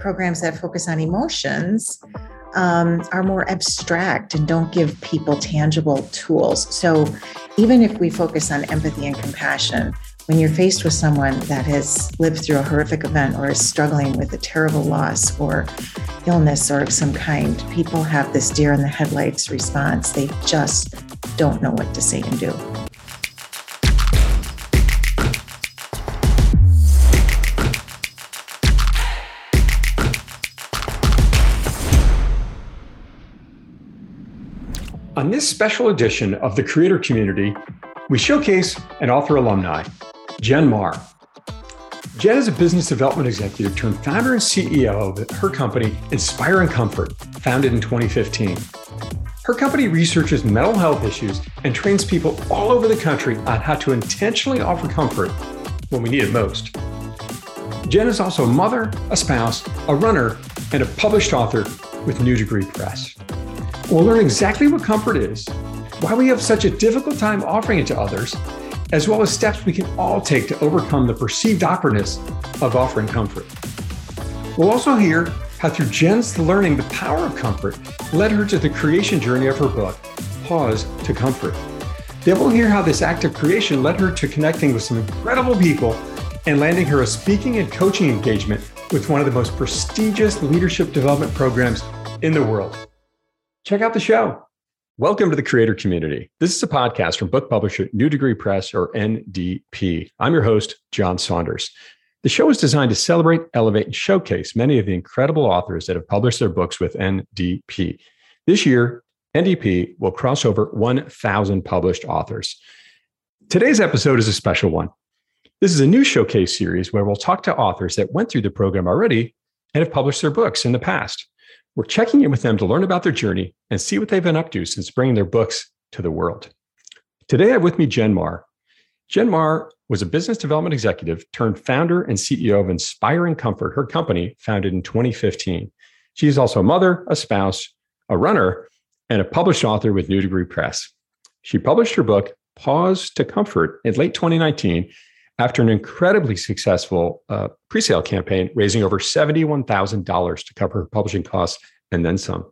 programs that focus on emotions um, are more abstract and don't give people tangible tools. So, even if we focus on empathy and compassion, when you're faced with someone that has lived through a horrific event or is struggling with a terrible loss or illness or of some kind, people have this deer in the headlights response. They just don't know what to say and do. On this special edition of the Creator Community, we showcase an author alumni, Jen Marr. Jen is a business development executive turned founder and CEO of her company, Inspiring Comfort, founded in 2015. Her company researches mental health issues and trains people all over the country on how to intentionally offer comfort when we need it most. Jen is also a mother, a spouse, a runner, and a published author with New Degree Press. We'll learn exactly what comfort is, why we have such a difficult time offering it to others, as well as steps we can all take to overcome the perceived awkwardness of offering comfort. We'll also hear how, through Jen's learning the power of comfort, led her to the creation journey of her book, Paws to Comfort. Then we'll hear how this act of creation led her to connecting with some incredible people and landing her a speaking and coaching engagement with one of the most prestigious leadership development programs in the world check out the show. Welcome to the creator community. This is a podcast from book publisher New Degree Press or NDP. I'm your host, John Saunders. The show is designed to celebrate, elevate, and showcase many of the incredible authors that have published their books with NDP. This year, NDP will cross over 1,000 published authors. Today's episode is a special one. This is a new showcase series where we'll talk to authors that went through the program already and have published their books in the past. We're checking in with them to learn about their journey and see what they've been up to since bringing their books to the world. Today, I have with me Jen Marr. Jen Marr was a business development executive turned founder and CEO of Inspiring Comfort, her company founded in 2015. She is also a mother, a spouse, a runner, and a published author with New Degree Press. She published her book, Paws to Comfort, in late 2019 after an incredibly successful uh, pre-sale campaign, raising over $71,000 to cover publishing costs and then some.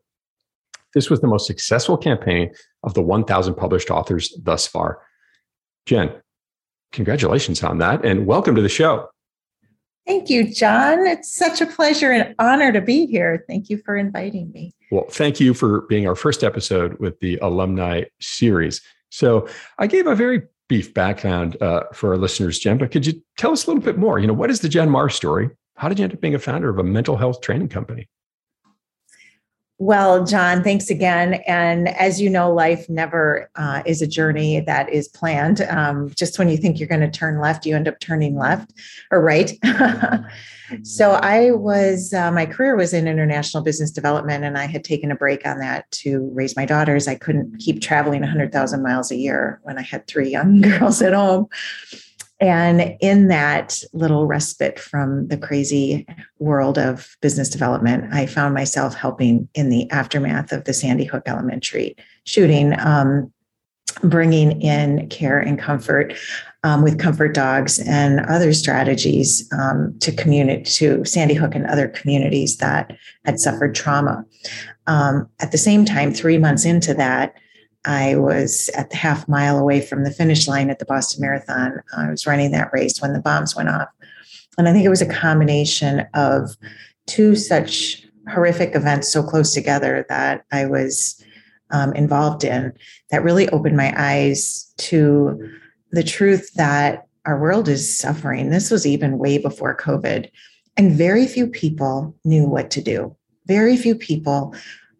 This was the most successful campaign of the 1,000 published authors thus far. Jen, congratulations on that and welcome to the show. Thank you, John. It's such a pleasure and honor to be here. Thank you for inviting me. Well, thank you for being our first episode with the alumni series. So, I gave a very beef background uh, for our listeners, Jen, but could you tell us a little bit more? You know, what is the Jen Marr story? How did you end up being a founder of a mental health training company? Well, John, thanks again. And as you know, life never uh, is a journey that is planned. Um, just when you think you're going to turn left, you end up turning left or right. so I was, uh, my career was in international business development, and I had taken a break on that to raise my daughters. I couldn't keep traveling 100,000 miles a year when I had three young girls at home. And in that little respite from the crazy world of business development, I found myself helping in the aftermath of the Sandy Hook Elementary shooting, um, bringing in care and comfort um, with comfort dogs and other strategies um, to community to Sandy Hook and other communities that had suffered trauma. Um, at the same time, three months into that, I was at the half mile away from the finish line at the Boston Marathon. I was running that race when the bombs went off. And I think it was a combination of two such horrific events so close together that I was um, involved in that really opened my eyes to the truth that our world is suffering. This was even way before COVID. And very few people knew what to do. Very few people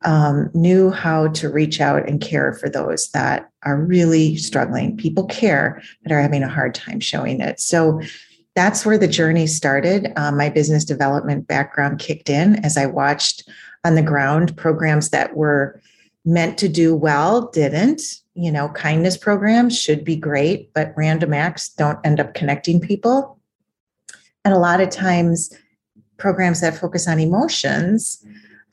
um, knew how to reach out and care for those that are really struggling. People care, but are having a hard time showing it. So that's where the journey started. Um, my business development background kicked in as I watched on the ground programs that were meant to do well didn't. You know, kindness programs should be great, but random acts don't end up connecting people. And a lot of times, programs that focus on emotions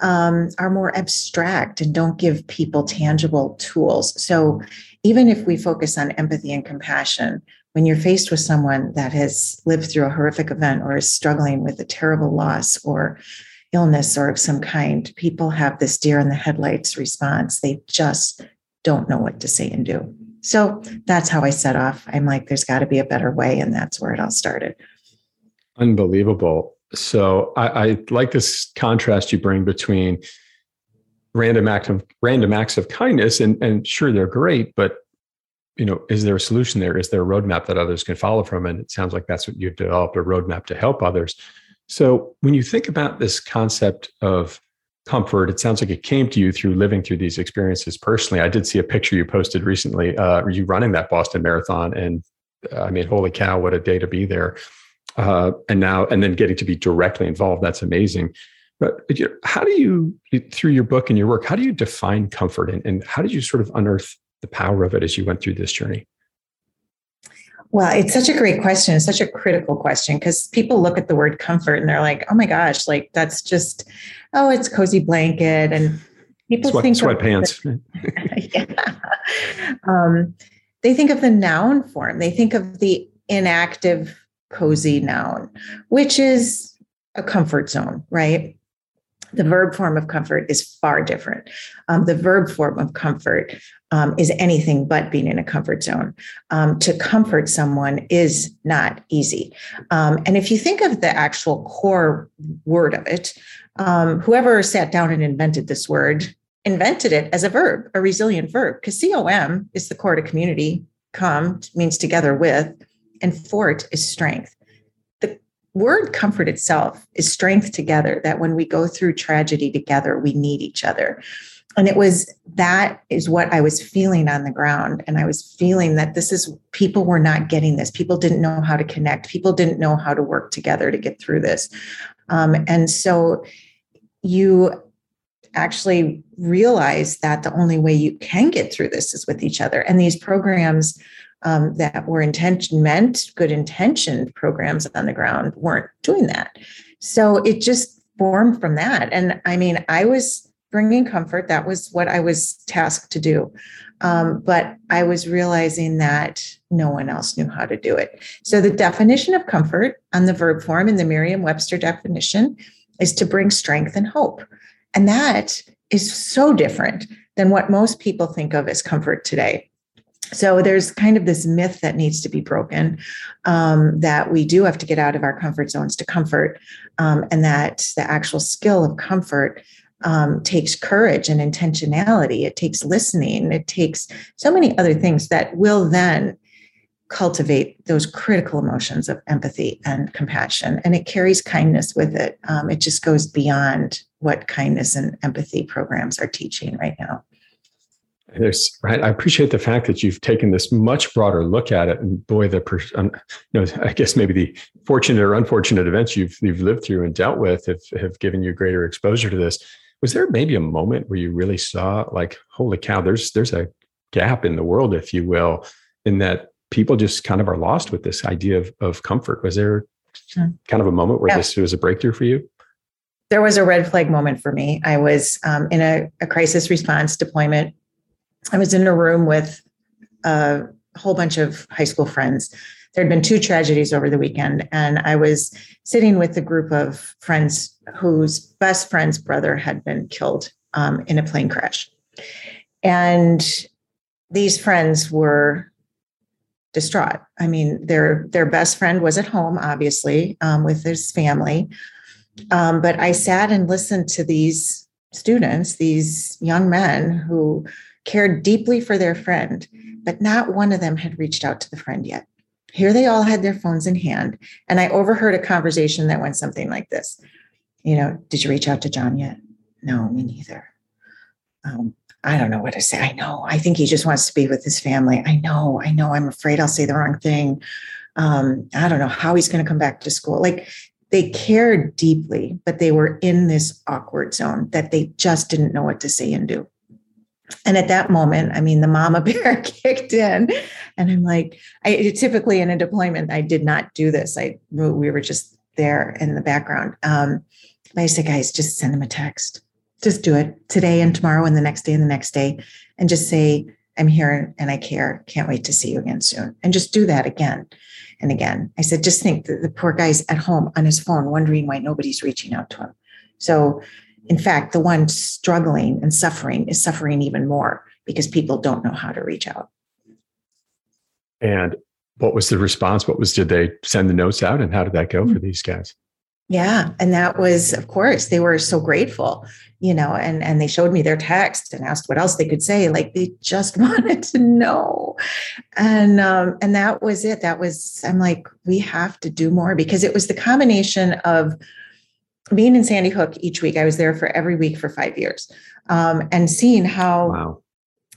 um, are more abstract and don't give people tangible tools. So, even if we focus on empathy and compassion, when you're faced with someone that has lived through a horrific event or is struggling with a terrible loss or illness or of some kind, people have this deer in the headlights response. They just don't know what to say and do. So that's how I set off. I'm like, there's got to be a better way. And that's where it all started. Unbelievable. So I, I like this contrast you bring between random act of random acts of kindness and, and sure they're great, but you know, is there a solution there? Is there a roadmap that others can follow from? And it sounds like that's what you've developed a roadmap to help others. So when you think about this concept of comfort, it sounds like it came to you through living through these experiences personally. I did see a picture you posted recently, uh, you running that Boston Marathon, and uh, I mean, holy cow, what a day to be there! Uh, and now, and then getting to be directly involved, that's amazing. But how do you, through your book and your work, how do you define comfort, and, and how did you sort of unearth the power of it as you went through this journey? Well, it's such a great question. It's such a critical question because people look at the word comfort and they're like, oh my gosh, like that's just, oh, it's cozy blanket. And people Sweat, think sweatpants. yeah. um, they think of the noun form, they think of the inactive, cozy noun, which is a comfort zone, right? The verb form of comfort is far different. Um, the verb form of comfort um, is anything but being in a comfort zone. Um, to comfort someone is not easy. Um, and if you think of the actual core word of it, um, whoever sat down and invented this word invented it as a verb, a resilient verb, because COM is the core to community. Com means together with, and fort is strength. The word comfort itself is strength together that when we go through tragedy together we need each other. And it was that is what i was feeling on the ground. And i was feeling that this is people were not getting this. People didn't know how to connect. People didn't know how to work together to get through this. Um, and so you actually realize that the only way you can get through this is with each other. And these programs um, that were intention meant good intentioned programs on the ground weren't doing that. So it just formed from that. And I mean, I was bringing comfort. That was what I was tasked to do. Um, but I was realizing that no one else knew how to do it. So the definition of comfort on the verb form in the Merriam Webster definition is to bring strength and hope. And that is so different than what most people think of as comfort today so there's kind of this myth that needs to be broken um, that we do have to get out of our comfort zones to comfort um, and that the actual skill of comfort um, takes courage and intentionality. It takes listening. It takes so many other things that will then cultivate those critical emotions of empathy and compassion and it carries kindness with it. Um, it just goes beyond what kindness and empathy programs are teaching right now there's right. I appreciate the fact that you've taken this much broader look at it, and boy, the um, you know, I guess maybe the fortunate or unfortunate events you've you've lived through and dealt with have have given you greater exposure to this. Was there maybe a moment where you really saw, like, holy cow, there's there's a gap in the world, if you will, in that people just kind of are lost with this idea of of comfort. Was there hmm. kind of a moment where yeah. this was a breakthrough for you? There was a red flag moment for me. I was um, in a, a crisis response deployment I was in a room with a whole bunch of high school friends. There had been two tragedies over the weekend, and I was sitting with a group of friends whose best friend's brother had been killed um, in a plane crash. And these friends were distraught. I mean, their their best friend was at home, obviously, um, with his family. Um, but I sat and listened to these students, these young men who cared deeply for their friend, but not one of them had reached out to the friend yet. Here they all had their phones in hand. And I overheard a conversation that went something like this You know, did you reach out to John yet? No, me neither. Um, I don't know what to say. I know. I think he just wants to be with his family. I know. I know. I'm afraid I'll say the wrong thing. Um, I don't know how he's going to come back to school. Like they cared deeply, but they were in this awkward zone that they just didn't know what to say and do. And at that moment, I mean, the mama bear kicked in, and I'm like, I typically in a deployment, I did not do this. I we were just there in the background. Um, I said, guys, just send them a text. Just do it today and tomorrow and the next day and the next day, and just say, I'm here and I care. Can't wait to see you again soon. And just do that again and again. I said, just think that the poor guy's at home on his phone, wondering why nobody's reaching out to him. So, in fact, the one struggling and suffering is suffering even more because people don't know how to reach out. And what was the response? What was, did they send the notes out and how did that go for these guys? Yeah. And that was, of course, they were so grateful, you know, and, and they showed me their text and asked what else they could say. Like they just wanted to know. And, um, and that was it. That was, I'm like, we have to do more because it was the combination of being in Sandy Hook each week. I was there for every week for five years um, and seeing how wow.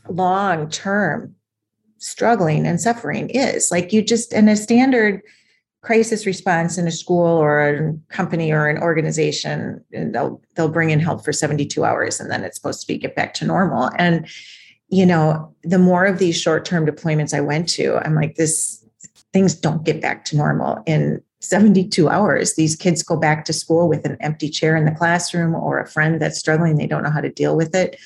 long term struggling and suffering is. Like you just, in a standard crisis response in a school or a company or an organization, they'll they'll bring in help for 72 hours and then it's supposed to be get back to normal. And you know, the more of these short-term deployments I went to, I'm like, this things don't get back to normal in 72 hours. These kids go back to school with an empty chair in the classroom or a friend that's struggling, they don't know how to deal with it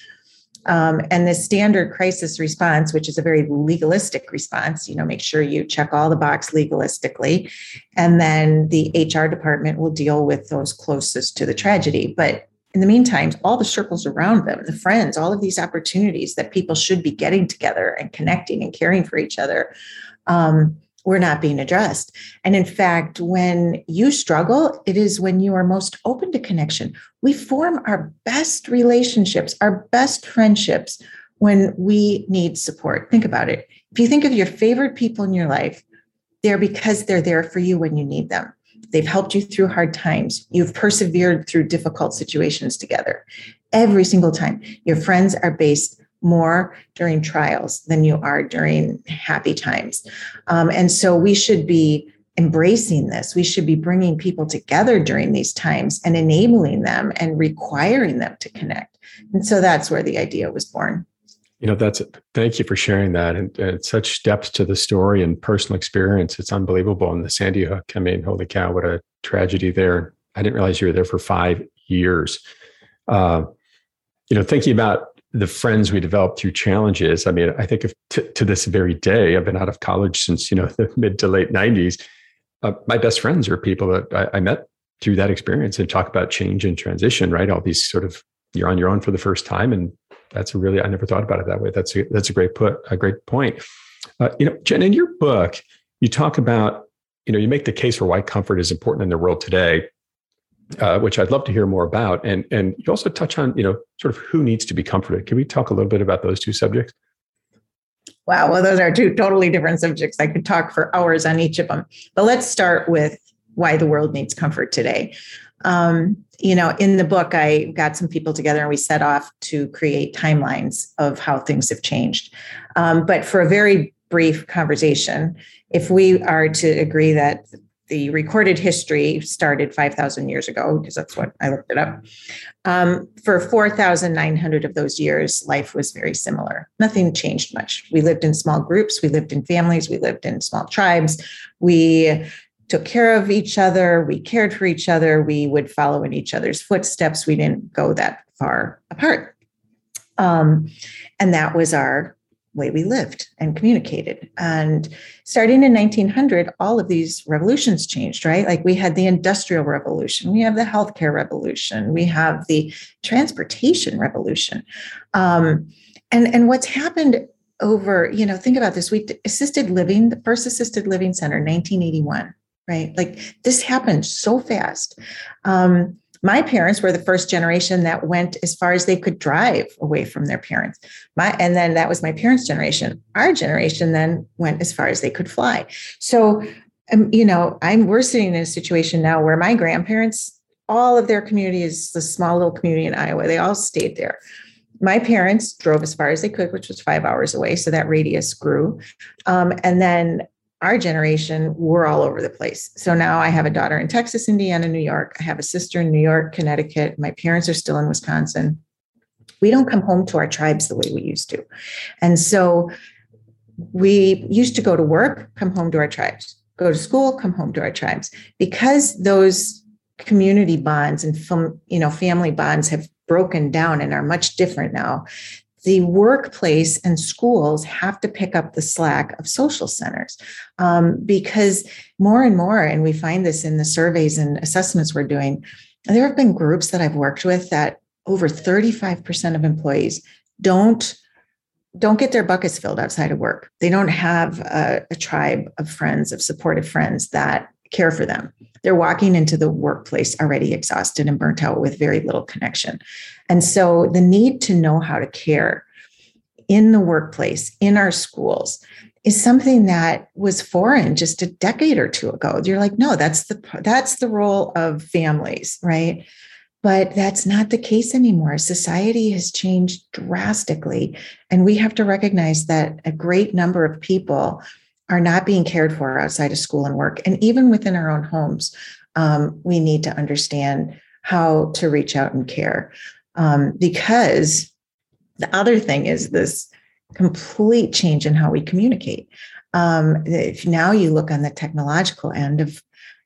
um, and the standard crisis response, which is a very legalistic response, you know, make sure you check all the box legalistically. And then the HR department will deal with those closest to the tragedy. But in the meantime, all the circles around them, the friends, all of these opportunities that people should be getting together and connecting and caring for each other. Um, were not being addressed. And in fact, when you struggle, it is when you are most open to connection. We form our best relationships, our best friendships when we need support. Think about it. If you think of your favorite people in your life, they're because they're there for you when you need them. They've helped you through hard times. You've persevered through difficult situations together. Every single time, your friends are based more during trials than you are during happy times. Um, and so we should be embracing this. We should be bringing people together during these times and enabling them and requiring them to connect. And so that's where the idea was born. You know, that's thank you for sharing that and, and such depth to the story and personal experience. It's unbelievable. And the Sandy Hook, I mean, holy cow, what a tragedy there. I didn't realize you were there for five years. Uh, you know, thinking about the friends we developed through challenges. I mean, I think of t- to this very day, I've been out of college since you know the mid to late '90s. Uh, my best friends are people that I, I, met through that experience and talk about change and transition. Right, all these sort of you're on your own for the first time, and that's a really I never thought about it that way. That's a, that's a great put a great point. Uh, you know, Jen, in your book, you talk about you know you make the case for why comfort is important in the world today uh, which I'd love to hear more about. And and you also touch on you know sort of who needs to be comforted. Can we talk a little bit about those two subjects? Wow, well, those are two totally different subjects. I could talk for hours on each of them. But let's start with why the world needs comfort today. Um, you know, in the book, I got some people together and we set off to create timelines of how things have changed. Um, but for a very brief conversation, if we are to agree that the recorded history started 5,000 years ago, because that's what I looked it up. Um, for 4,900 of those years, life was very similar. Nothing changed much. We lived in small groups, we lived in families, we lived in small tribes. We took care of each other, we cared for each other, we would follow in each other's footsteps. We didn't go that far apart. Um, and that was our way we lived and communicated. And starting in 1900, all of these revolutions changed, right? Like we had the Industrial Revolution, we have the Healthcare Revolution, we have the Transportation Revolution. Um, and, and what's happened over, you know, think about this. We assisted living, the first assisted living center, 1981, right? Like this happened so fast. Um, my parents were the first generation that went as far as they could drive away from their parents. My and then that was my parents' generation. Our generation then went as far as they could fly. So, um, you know, I'm we're sitting in a situation now where my grandparents, all of their community is the small little community in Iowa. They all stayed there my parents drove as far as they could, which was five hours away. So that radius grew. Um, and then our generation, we're all over the place. So now I have a daughter in Texas, Indiana, New York. I have a sister in New York, Connecticut. My parents are still in Wisconsin. We don't come home to our tribes the way we used to. And so we used to go to work, come home to our tribes, go to school, come home to our tribes. Because those community bonds and you know family bonds have broken down and are much different now the workplace and schools have to pick up the slack of social centers um, because more and more, and we find this in the surveys and assessments we're doing, there have been groups that I've worked with that over 35% of employees don't don't get their buckets filled outside of work. They don't have a, a tribe of friends, of supportive friends that care for them. They're walking into the workplace already exhausted and burnt out with very little connection. And so the need to know how to care in the workplace, in our schools, is something that was foreign just a decade or two ago. You're like, no, that's the that's the role of families, right? But that's not the case anymore. Society has changed drastically. And we have to recognize that a great number of people are not being cared for outside of school and work. And even within our own homes, um, we need to understand how to reach out and care. Um, because the other thing is this complete change in how we communicate. Um, if now you look on the technological end of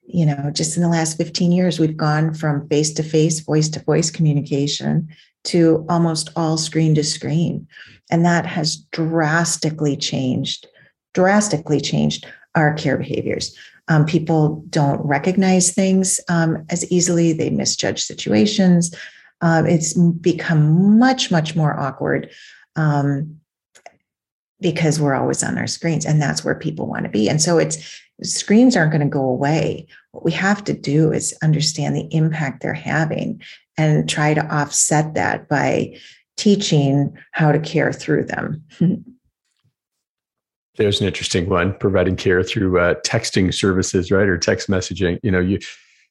you know, just in the last 15 years, we've gone from face to face, voice to voice communication to almost all screen to screen. And that has drastically changed, drastically changed our care behaviors. Um, people don't recognize things um, as easily, they misjudge situations. Um, it's become much, much more awkward um, because we're always on our screens, and that's where people want to be. And so it's screens aren't going to go away. What we have to do is understand the impact they're having and try to offset that by teaching how to care through them. There's an interesting one providing care through uh, texting services, right? Or text messaging. You know, you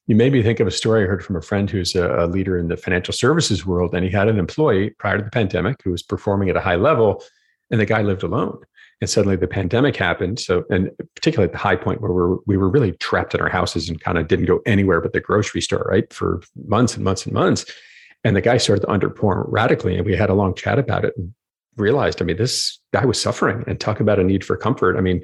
you made me think of a story I heard from a friend who's a, a leader in the financial services world, and he had an employee prior to the pandemic who was performing at a high level, and the guy lived alone and suddenly the pandemic happened so and particularly at the high point where we were, we were really trapped in our houses and kind of didn't go anywhere but the grocery store right for months and months and months and the guy started to underperform radically and we had a long chat about it and realized i mean this guy was suffering and talk about a need for comfort i mean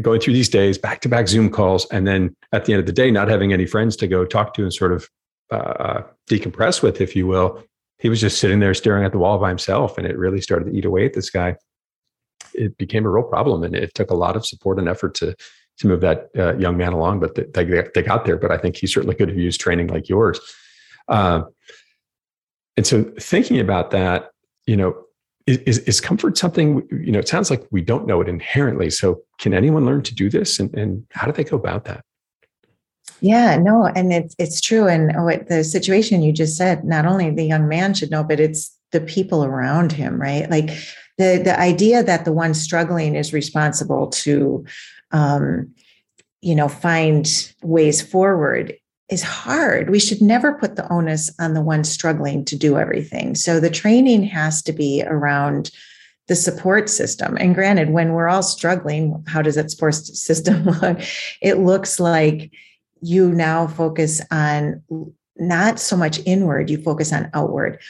going through these days back to back zoom calls and then at the end of the day not having any friends to go talk to and sort of uh, uh decompress with if you will he was just sitting there staring at the wall by himself and it really started to eat away at this guy it became a real problem, and it took a lot of support and effort to to move that uh, young man along. But they, they got there. But I think he certainly could have used training like yours. Uh, and so, thinking about that, you know, is, is comfort something? You know, it sounds like we don't know it inherently. So, can anyone learn to do this, and, and how do they go about that? Yeah, no, and it's it's true. And what the situation you just said, not only the young man should know, but it's the people around him, right? Like the the idea that the one struggling is responsible to um, you know find ways forward is hard. We should never put the onus on the one struggling to do everything. So the training has to be around the support system. And granted when we're all struggling how does that support system look? It looks like you now focus on not so much inward you focus on outward.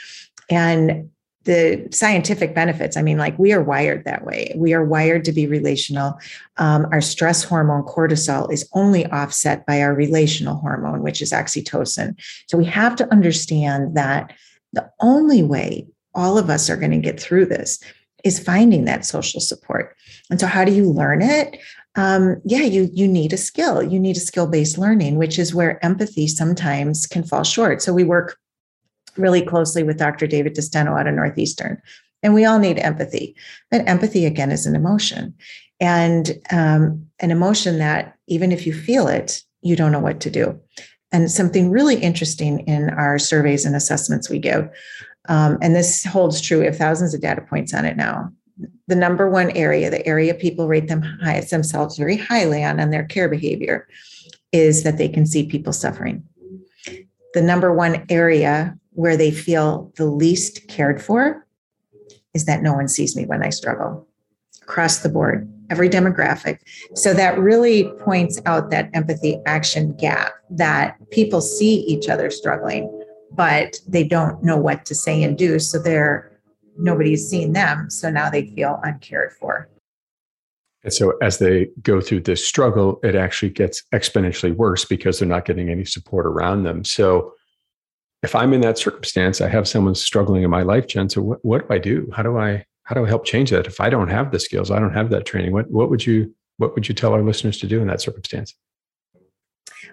And the scientific benefits. I mean like we are wired that way. We are wired to be relational. Um, our stress hormone cortisol is only offset by our relational hormone which is oxytocin. So we have to understand that the only way all of us are going to get through this is finding that social support. And so how do you learn it? Um, yeah you you need a skill. You need a skill based learning which is where empathy sometimes can fall short. So we work really closely with Dr. David DeSteno out of Northeastern. And we all need empathy. But empathy, again, is an emotion. And um, an emotion that, even if you feel it, you don't know what to do. And something really interesting in our surveys and assessments we give, um, and this holds true, we have thousands of data points on it now. The number one area, the area people rate them highest themselves very highly on, on their care behavior, is that they can see people suffering. The number one area where they feel the least cared for is that no one sees me when I struggle across the board, every demographic. So that really points out that empathy action gap that people see each other struggling, but they don't know what to say and do. So they're nobody's seen them. So now they feel uncared for. And so as they go through this struggle, it actually gets exponentially worse because they're not getting any support around them. So if I'm in that circumstance, I have someone struggling in my life, Jen. So what, what do I do? How do I how do I help change that? If I don't have the skills, I don't have that training. What what would you what would you tell our listeners to do in that circumstance?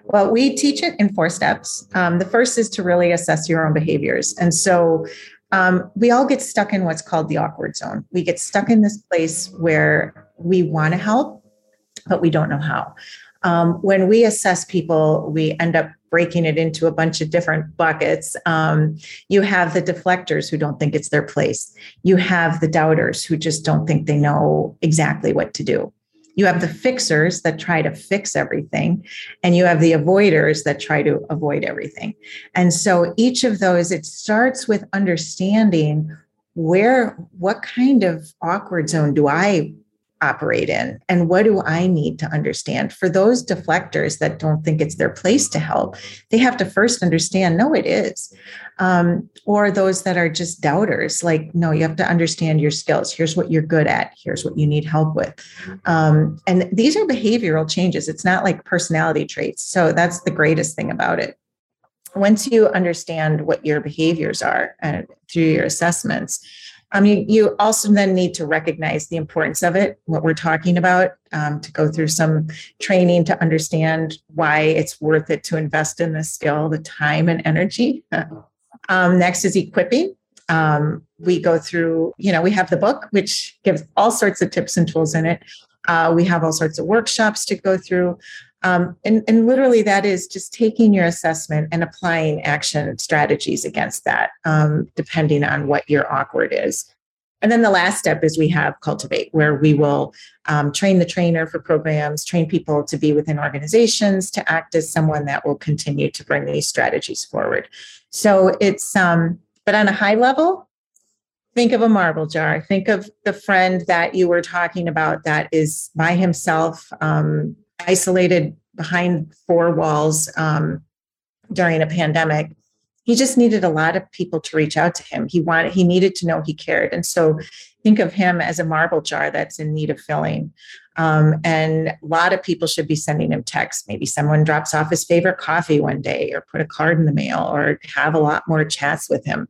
Well, we teach it in four steps. Um, the first is to really assess your own behaviors. And so um, we all get stuck in what's called the awkward zone. We get stuck in this place where we want to help, but we don't know how. Um, when we assess people, we end up breaking it into a bunch of different buckets. Um, you have the deflectors who don't think it's their place. You have the doubters who just don't think they know exactly what to do. You have the fixers that try to fix everything, and you have the avoiders that try to avoid everything. And so each of those, it starts with understanding where, what kind of awkward zone do I operate in? And what do i need to understand? For those deflectors that don't think it's their place to help they have to first understand no it is. Um, or those that are just doubters like no you have to understand your skills. Here's what you're good at. Here's what you need help with. Um, and these are behavioral changes. It's not like personality traits. So that's the greatest thing about it. Once you understand what your behaviors are uh, through your assessments um, you, you also then need to recognize the importance of it, what we're talking about, um, to go through some training to understand why it's worth it to invest in this skill, the time and energy. um, next is equipping. Um, we go through, you know, we have the book, which gives all sorts of tips and tools in it. Uh, we have all sorts of workshops to go through. Um, and, and literally, that is just taking your assessment and applying action strategies against that, um, depending on what your awkward is. And then the last step is we have cultivate, where we will um, train the trainer for programs, train people to be within organizations, to act as someone that will continue to bring these strategies forward. So it's, um, but on a high level, think of a marble jar. Think of the friend that you were talking about that is by himself, um, isolated behind four walls um, during a pandemic he just needed a lot of people to reach out to him. He wanted he needed to know he cared. And so think of him as a marble jar that's in need of filling. Um, and a lot of people should be sending him texts. Maybe someone drops off his favorite coffee one day or put a card in the mail or have a lot more chats with him.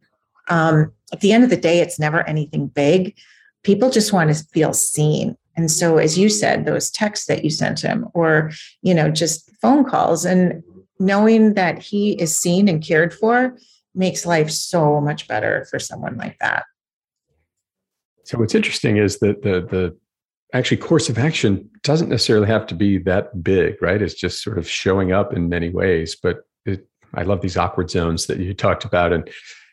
Um, at the end of the day it's never anything big. People just want to feel seen and so, as you said, those texts that you sent him, or, you know, just phone calls, and knowing that he is seen and cared for makes life so much better for someone like that. So, what's interesting is that the, the, actually course of action doesn't necessarily have to be that big, right? It's just sort of showing up in many ways. But it, I love these awkward zones that you talked about. And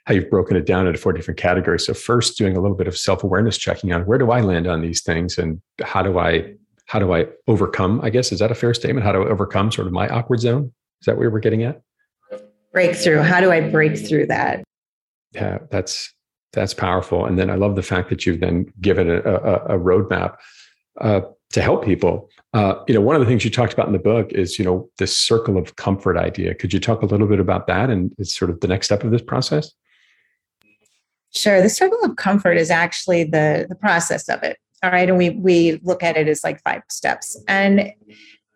how you've broken it down into four different categories. So first doing a little bit of self-awareness checking on where do I land on these things and how do I how do I overcome, I guess, is that a fair statement? How do I overcome sort of my awkward zone? Is that where we're getting at? Breakthrough. How do I break through that? Yeah, that's that's powerful. And then I love the fact that you've then given a, a, a roadmap uh, to help people. Uh, you know, one of the things you talked about in the book is, you know, this circle of comfort idea. Could you talk a little bit about that and it's sort of the next step of this process? Sure. The circle of comfort is actually the, the process of it. All right. And we, we look at it as like five steps. And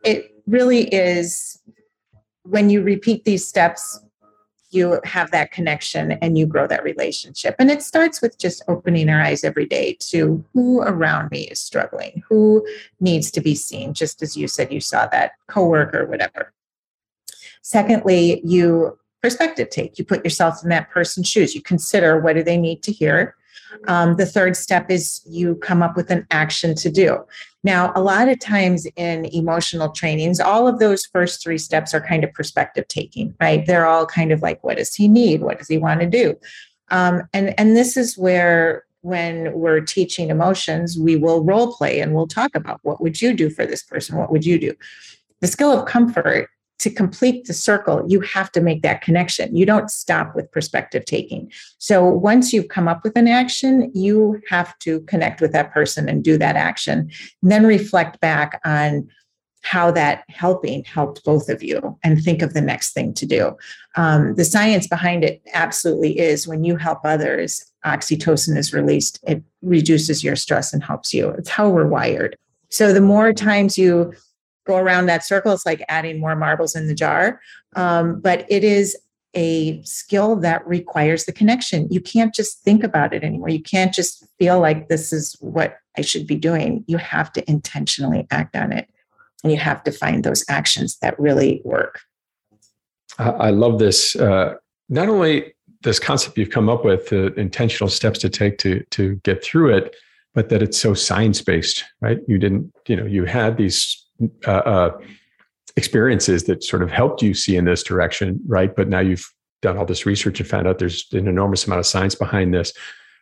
it really is when you repeat these steps, you have that connection and you grow that relationship. And it starts with just opening our eyes every day to who around me is struggling, who needs to be seen, just as you said you saw that coworker, whatever. Secondly, you perspective take. You put yourself in that person's shoes. You consider what do they need to hear. Um, the third step is you come up with an action to do. Now, a lot of times in emotional trainings, all of those first three steps are kind of perspective taking, right? They're all kind of like, what does he need? What does he want to do? Um, and and this is where when we're teaching emotions, we will role play and we'll talk about what would you do for this person? What would you do? The skill of comfort to complete the circle, you have to make that connection. You don't stop with perspective taking. So once you've come up with an action, you have to connect with that person and do that action, then reflect back on how that helping helped both of you and think of the next thing to do. Um, the science behind it absolutely is when you help others, oxytocin is released, it reduces your stress and helps you. It's how we're wired. So the more times you go around that circle. It's like adding more marbles in the jar. Um, but it is a skill that requires the connection. You can't just think about it anymore. You can't just feel like this is what I should be doing. You have to intentionally act on it. And you have to find those actions that really work. I love this. Uh, not only this concept you've come up with, the intentional steps to take to to get through it, but that it's so science based, right? You didn't, you know, you had these uh, uh, experiences that sort of helped you see in this direction, right? But now you've done all this research and found out there's an enormous amount of science behind this,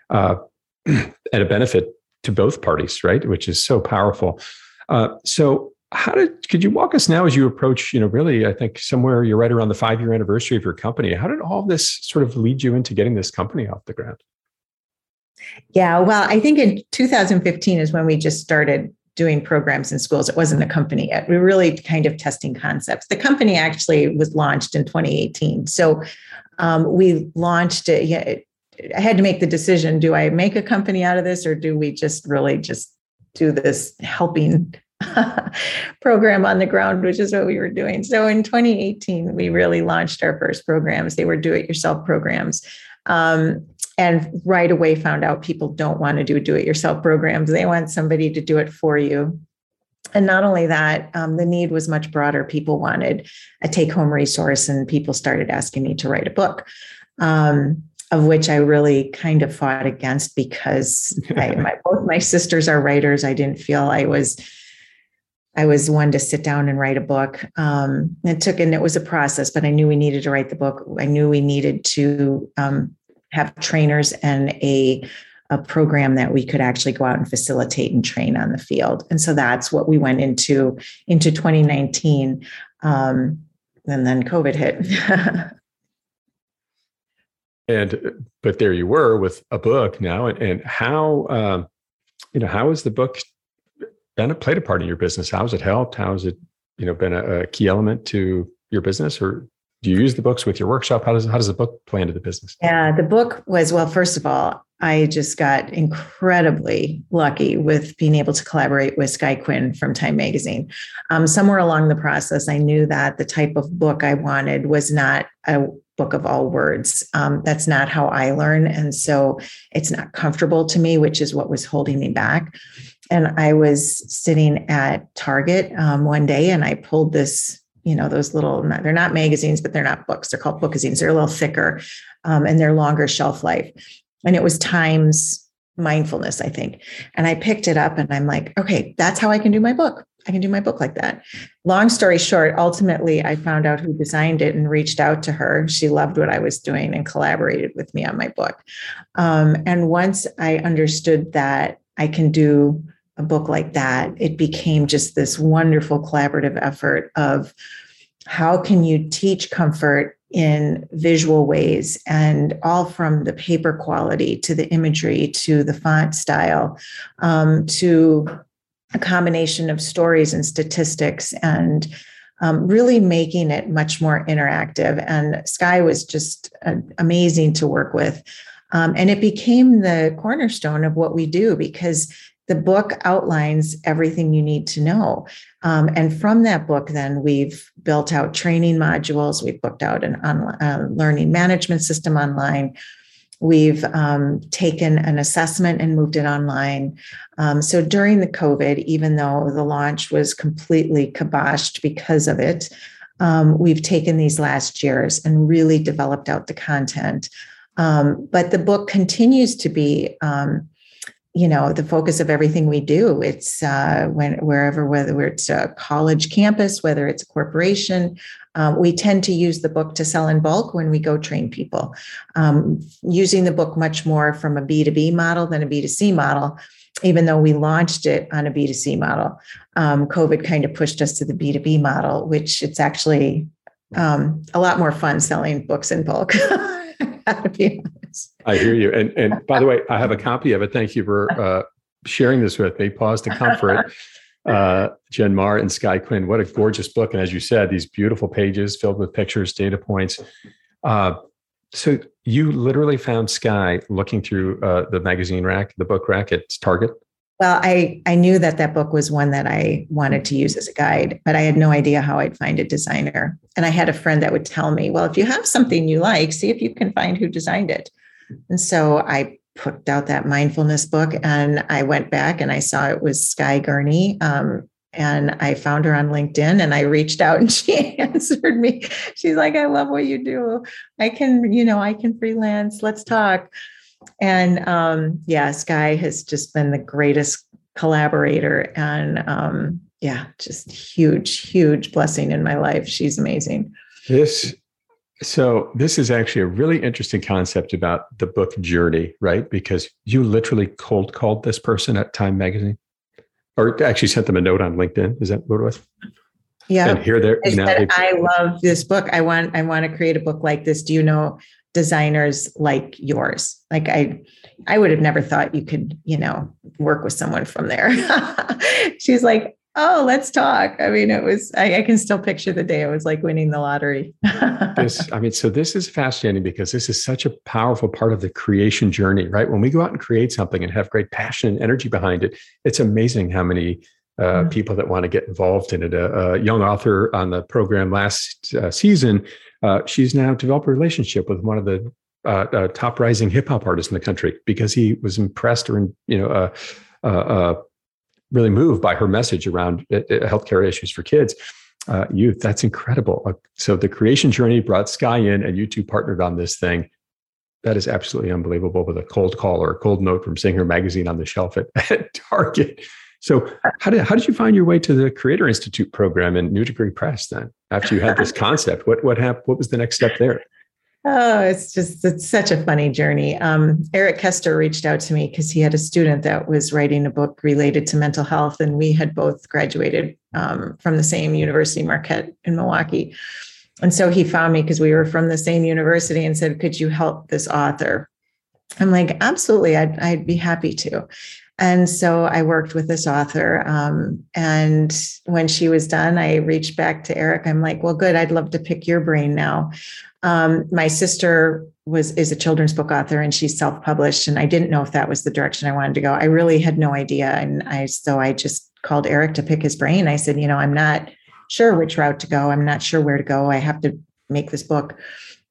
uh, and a benefit to both parties, right? Which is so powerful. Uh, so how did could you walk us now as you approach you know really i think somewhere you're right around the five year anniversary of your company how did all this sort of lead you into getting this company off the ground yeah well i think in 2015 is when we just started doing programs in schools it wasn't a company yet we were really kind of testing concepts the company actually was launched in 2018 so um, we launched it, yeah, i had to make the decision do i make a company out of this or do we just really just do this helping program on the ground, which is what we were doing. So in 2018, we really launched our first programs. They were do it yourself programs. Um, and right away found out people don't want to do do it yourself programs. They want somebody to do it for you. And not only that, um, the need was much broader. People wanted a take home resource, and people started asking me to write a book. Um, of which I really kind of fought against because I, my, both my sisters are writers. I didn't feel I was I was one to sit down and write a book. Um, it took, and it was a process, but I knew we needed to write the book. I knew we needed to um, have trainers and a, a program that we could actually go out and facilitate and train on the field. And so that's what we went into into 2019. Um, and then COVID hit. and but there you were with a book now, and, and how um, you know how is the book a played a part in your business? How has it helped? How has it, you know, been a, a key element to your business or do you use the books with your workshop? How does how does the book play into the business? Yeah, the book was well. First of all, I just got incredibly lucky with being able to collaborate with Skye Quinn from Time Magazine. Um, somewhere along the process, I knew that the type of book I wanted was not a book of all words. Um, that's not how I learn, and so it's not comfortable to me, which is what was holding me back and I was sitting at Target um, one day and I pulled this, you know, those little, they're not magazines, but they're not books. They're called bookazines. They're a little thicker um, and they're longer shelf life. And it was Times Mindfulness, I think. And I picked it up and I'm like, okay, that's how I can do my book. I can do my book like that. Long story short, ultimately, I found out who designed it and reached out to her. She loved what I was doing and collaborated with me on my book. Um, and once I understood that I can do a book like that, it became just this wonderful collaborative effort of how can you teach comfort in visual ways and all from the paper quality to the imagery to the font style um, to a combination of stories and statistics and um, really making it much more interactive. And Skye was just uh, amazing to work with. Um, and it became the cornerstone of what we do because the book outlines everything you need to know. Um, and from that book, then we've built out training modules, we've booked out an online uh, learning management system online. We've um, taken an assessment and moved it online. Um, so during the COVID, even though the launch was completely kiboshed because of it, um, we've taken these last years and really developed out the content. Um, but the book continues to be um, you know the focus of everything we do. It's uh, when wherever whether it's a college campus whether it's a corporation um, we tend to use the book to sell in bulk when we go train people. Um, using the book much more from a b2b model than a b2c model even though we launched it on a b2c model. Um, covid kind of pushed us to the b2b model which it's actually um, a lot more fun selling books in bulk honest. I hear you. And and by the way, I have a copy of it. Thank you for uh, sharing this with me. Paws to comfort. Uh, Jen Marr and Skye Quinn. What a gorgeous book. And as you said, these beautiful pages filled with pictures, data points. Uh, so you literally found Skye looking through uh, the magazine rack, the book rack at Target. Well, I, I knew that that book was one that I wanted to use as a guide, but I had no idea how I'd find a designer. And I had a friend that would tell me, well, if you have something you like, see if you can find who designed it. And so I put out that mindfulness book and I went back and I saw it was Skye Gurney. Um, and I found her on LinkedIn and I reached out and she answered me. She's like, I love what you do. I can, you know, I can freelance. Let's talk. And um, yeah, Skye has just been the greatest collaborator and um, yeah, just huge, huge blessing in my life. She's amazing. This so this is actually a really interesting concept about the book journey, right? Because you literally cold called this person at Time Magazine, or actually sent them a note on LinkedIn. Is that what it was? Yeah. And here there I, said, I love this book. I want I want to create a book like this. Do you know designers like yours? Like I I would have never thought you could, you know, work with someone from there. She's like, oh, let's talk. I mean, it was, I, I, can still picture the day it was like winning the lottery. this, I mean, so this is fascinating because this is such a powerful part of the creation journey, right? When we go out and create something and have great passion and energy behind it, it's amazing how many uh, people that want to get involved in it. A, a young author on the program last uh, season, uh, she's now developed a relationship with one of the uh, uh, top rising hip hop artists in the country because he was impressed or, you know, uh, really moved by her message around uh, uh, healthcare issues for kids. Uh, youth. That's incredible. Uh, so the creation journey brought Skye in, and you two partnered on this thing. That is absolutely unbelievable. With a cold call or a cold note from Singer Magazine on the shelf at, at Target. So how did how did you find your way to the Creator Institute program in New Degree Press? Then after you had this concept, what what happened? What was the next step there? Oh, it's just it's such a funny journey. Um, Eric Koester reached out to me because he had a student that was writing a book related to mental health, and we had both graduated um, from the same university, Marquette in Milwaukee. And so he found me because we were from the same university and said, "Could you help this author?" I'm like, "Absolutely, I'd, I'd be happy to." And so I worked with this author. Um, and when she was done, I reached back to Eric. I'm like, well, good. I'd love to pick your brain now. Um, my sister was is a children's book author and she's self-published and I didn't know if that was the direction I wanted to go. I really had no idea. And I so I just called Eric to pick his brain. I said, you know, I'm not sure which route to go. I'm not sure where to go. I have to make this book.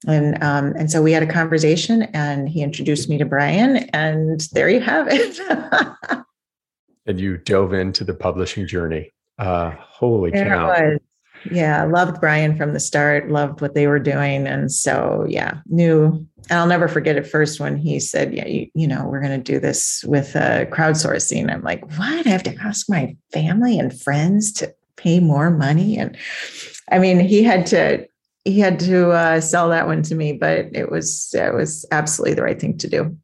And um, and so we had a conversation and he introduced me to Brian and there you have it. and you dove into the publishing journey. Uh, holy there cow. Yeah, loved Brian from the start, loved what they were doing. And so, yeah, knew, And I'll never forget it first when he said, Yeah, you, you know, we're going to do this with uh, crowdsourcing. I'm like, What? I have to ask my family and friends to pay more money. And I mean, he had to, he had to uh, sell that one to me, but it was, it was absolutely the right thing to do.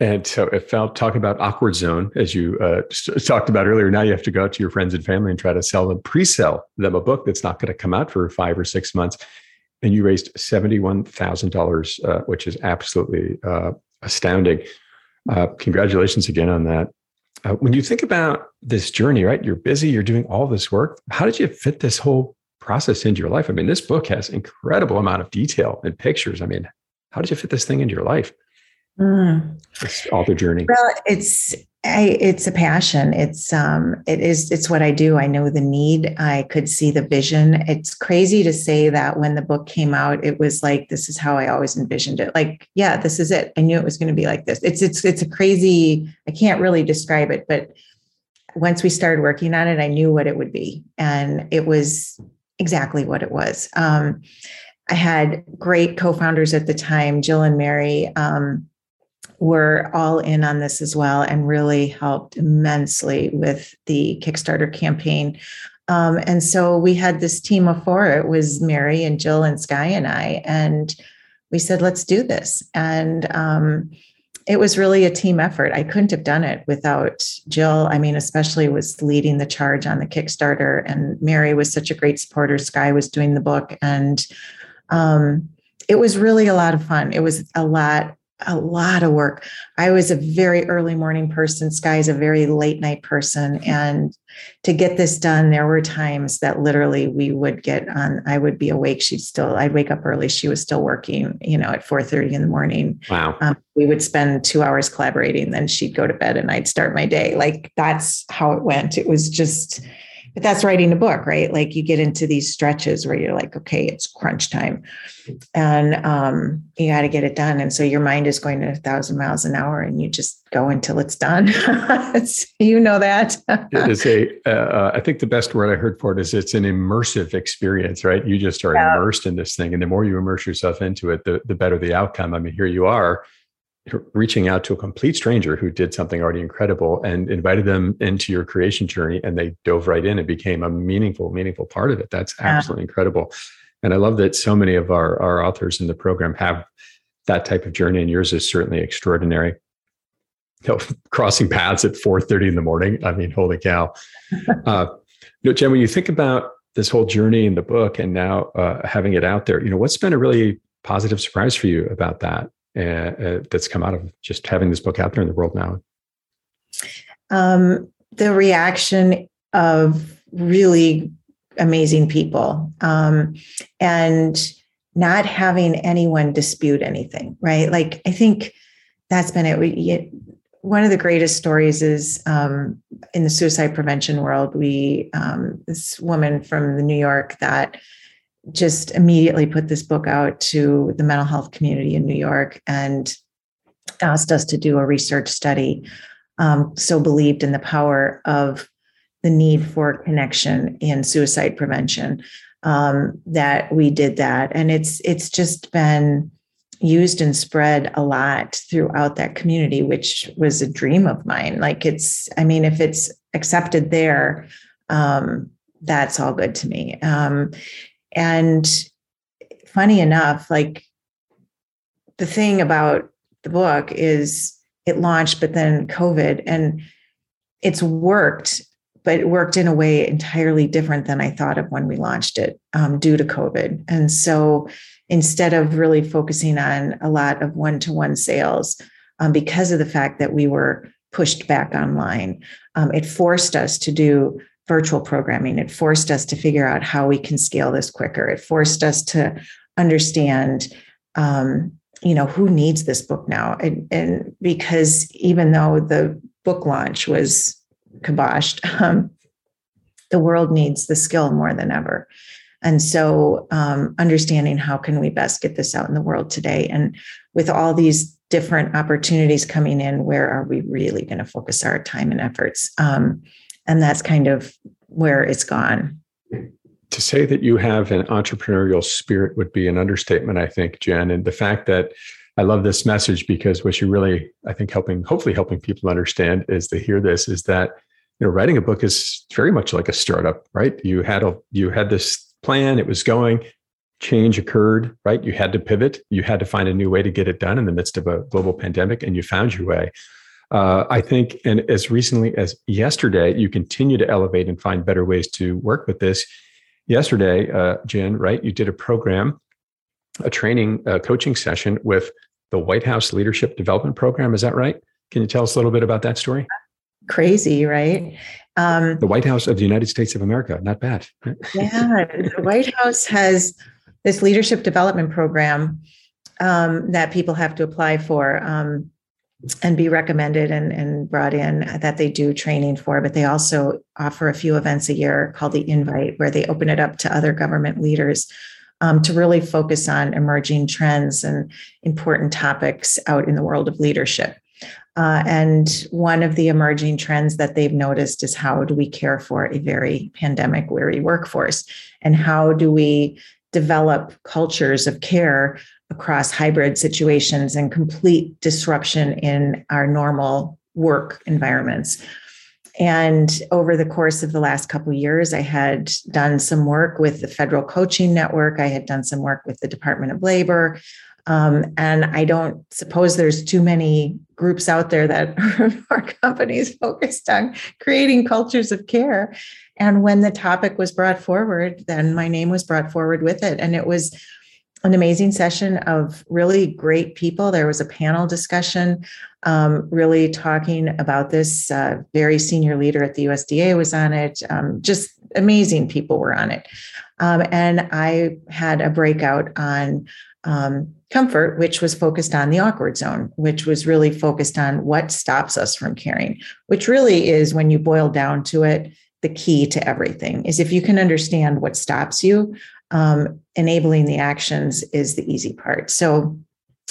And so it felt talk about awkward zone, as you uh, talked about earlier. Now you have to go out to your friends and family and try to sell them, pre-sell them a book that's not going to come out for five or six months. And you raised seventy-one thousand uh, dollars, which is absolutely uh, astounding. Uh, congratulations again on that. Uh, when you think about this journey, right? You're busy, you're doing all this work. How did you fit this whole process into your life? I mean, this book has incredible amount of detail and pictures. I mean, how did you fit this thing into your life? Mm. It's author journey. Well, it's I, it's a passion. It's um, it is it's what I do. I know the need. I could see the vision. It's crazy to say that when the book came out, it was like this is how I always envisioned it. Like, yeah, this is it. I knew it was going to be like this. It's it's it's a crazy. I can't really describe it, but once we started working on it, I knew what it would be, and it was exactly what it was. Um, I had great co-founders at the time, Jill and Mary. Um, were all in on this as well and really helped immensely with the Kickstarter campaign. Um, and so we had this team of four. It was Mary and Jill and Skye and I. And we said, let's do this. And um, it was really a team effort. I couldn't have done it without Jill. I mean, especially was leading the charge on the Kickstarter, and Mary was such a great supporter. Skye was doing the book, and um, it was really a lot of fun. It was a lot a lot of work. I was a very early morning person. Skye is a very late night person. And to get this done, there were times that literally we would get on, I would be awake. She'd still, I'd wake up early. She was still working, you know, at 4 30 in the morning. Wow. Um, we would spend two hours collaborating. Then she'd go to bed and I'd start my day. Like that's how it went. It was just, but that's writing a book, right? Like you get into these stretches where you're like, okay, it's crunch time, and um, you got to get it done. And so your mind is going at a thousand miles an hour, and you just go until it's done. you know that. it is a. Uh, I think the best word I heard for it is it's an immersive experience, right? You just are yeah. immersed in this thing, and the more you immerse yourself into it, the the better the outcome. I mean, here you are reaching out to a complete stranger who did something already incredible and invited them into your creation journey and they dove right in and became a meaningful meaningful part of it. That's absolutely yeah. incredible. And i love that so many of our, our authors in the program have that type of journey and yours is certainly extraordinary. You know, crossing paths at 4.30 in the morning. I mean holy cow. Uh, you know, jen when you think about this whole journey in the book and now uh, having it out there you know what's been a really positive surprise for you about that uh, uh, that's come out of just having this book out there in the world now? Um, the reaction of really amazing people um, and not having anyone dispute anything, right? Like, I think that's been it. We, one of the greatest stories is um, in the suicide prevention world. We um, this woman from the New York that just immediately put this book out to the mental health community in New York and asked us to do a research study. Um, so believed in the power of the need for connection in suicide prevention um, that we did that, and it's it's just been used and spread a lot throughout that community, which was a dream of mine. Like it's, I mean, if it's accepted there, um, that's all good to me. Um, and funny enough, like the thing about the book is it launched, but then COVID, and it's worked, but it worked in a way entirely different than I thought of when we launched it um, due to COVID. And so instead of really focusing on a lot of one to one sales, um, because of the fact that we were pushed back online, um, it forced us to do virtual programming. It forced us to figure out how we can scale this quicker. It forced us to understand, um, you know, who needs this book now. And, and, because even though the book launch was kiboshed, um, the world needs the skill more than ever. And so, um, understanding how can we best get this out in the world today, and with all these different opportunities coming in, where are we really going to focus our time and efforts? Um, and that's kind of where it's gone. To say that you have an entrepreneurial spirit would be an understatement i think jen. And the fact that i love this message because what you're really i think helping hopefully helping people understand is to hear this is that you know writing a book is very much like a startup right? You had a you had this plan it was going change occurred right? You had to pivot. You had to find a new way to get it done in the midst of a global pandemic and you found your way uh, I think, and as recently as yesterday, you continue to elevate and find better ways to work with this. Yesterday, uh, Jen, right, you did a program, a training, a coaching session with the White House Leadership Development Program. Is that right? Can you tell us a little bit about that story? Crazy, right? Um, the White House of the United States of America. Not bad. yeah, the White House has this leadership development program um, that people have to apply for. Um, and be recommended and, and brought in that they do training for, but they also offer a few events a year called the Invite, where they open it up to other government leaders um, to really focus on emerging trends and important topics out in the world of leadership. Uh, and one of the emerging trends that they've noticed is how do we care for a very pandemic weary workforce? And how do we develop cultures of care across hybrid situations and complete disruption in our normal work environments. And over the course of the last couple years, I had done some work with the Federal Coaching Network. I had done some work with the Department of Labor. Um, and I don't suppose there's too many groups out there that are companies focused on creating cultures of care. And when the topic was brought forward, then my name was brought forward with it. And it was an amazing session of really great people. There was a panel discussion, um, really talking about this. Uh, very senior leader at the USDA was on it. Um, just amazing people were on it. Um, and I had a breakout on um, comfort, which was focused on the awkward zone, which was really focused on what stops us from caring, which really is when you boil down to it, the key to everything is if you can understand what stops you um, enabling the actions is the easy part. So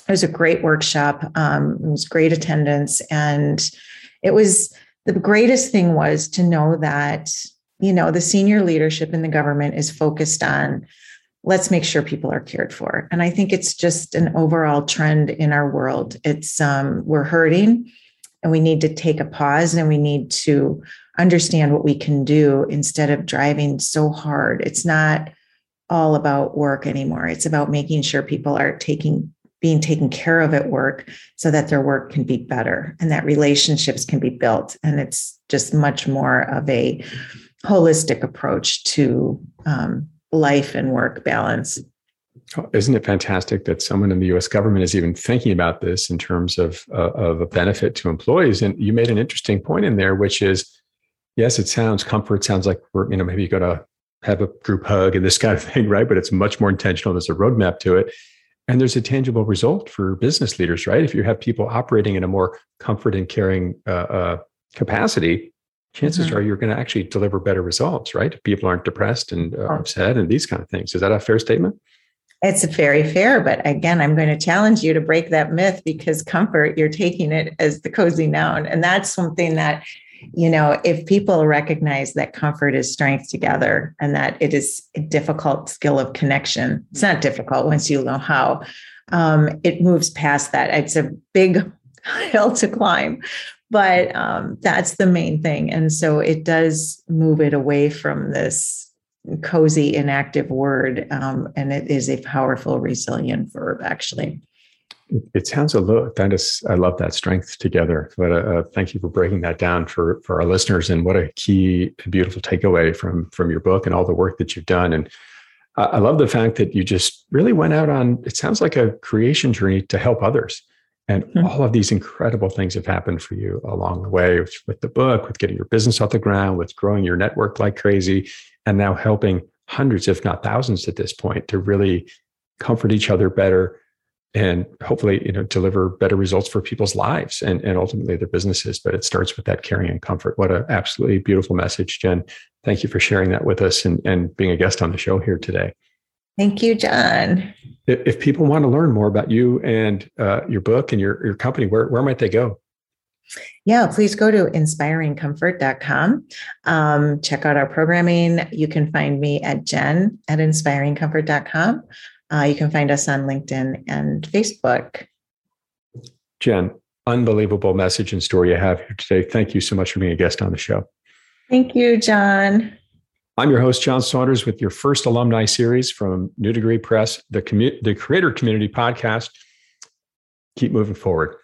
it was a great workshop um, it was great attendance and it was the greatest thing was to know that you know the senior leadership in the government is focused on let's make sure people are cared for. And i think it's just an overall trend in our world. It's um, we're hurting and we need to take a pause and we need to understand what we can do instead of driving so hard. It's not all about work anymore it's about making sure people are taking being taken care of at work so that their work can be better and that relationships can be built and it's just much more of a holistic approach to um, life and work balance. Oh, isn't it fantastic that someone in the U.S. government is even thinking about this in terms of uh, of a benefit to employees? And you made an interesting point in there, which is, yes, it sounds comfort sounds like we're you know maybe you go to have a group hug and this kind of thing, right? But it's much more intentional. There's a roadmap to it, and there's a tangible result for business leaders, right? If you have people operating in a more comfort and caring uh, uh, capacity, chances mm-hmm. are you're going to actually deliver better results, right? People aren't depressed and uh, upset and these kind of things. Is that a fair statement? It's very fair, but again, I'm going to challenge you to break that myth because comfort, you're taking it as the cozy noun. And that's something that, you know, if people recognize that comfort is strength together and that it is a difficult skill of connection, it's not difficult once you know how, um, it moves past that. It's a big hill to climb, but um, that's the main thing and so it does move it away from this cozy inactive word um, and it is a powerful resilient verb actually it sounds a little that is i love that strength together but uh, uh, thank you for breaking that down for for our listeners and what a key beautiful takeaway from from your book and all the work that you've done and i love the fact that you just really went out on it sounds like a creation journey to help others and mm-hmm. all of these incredible things have happened for you along the way with, with the book, with getting your business off the ground, with growing your network like crazy, and now helping hundreds, if not thousands at this point, to really comfort each other better and hopefully you know deliver better results for people's lives and, and ultimately their businesses but it starts with that caring and comfort what an absolutely beautiful message jen thank you for sharing that with us and, and being a guest on the show here today Thank you, John. If people want to learn more about you and uh, your book and your, your company, where, where might they go? Yeah, please go to inspiringcomfort.com. Um, check out our programming. You can find me at jen at inspiringcomfort.com. Uh, you can find us on LinkedIn and Facebook. Jen, unbelievable message and story you have here today. Thank you so much for being a guest on the show. Thank you, John. I'm your host, John Saunders, with your first alumni series from New Degree Press, the, commu- the Creator Community Podcast. Keep moving forward.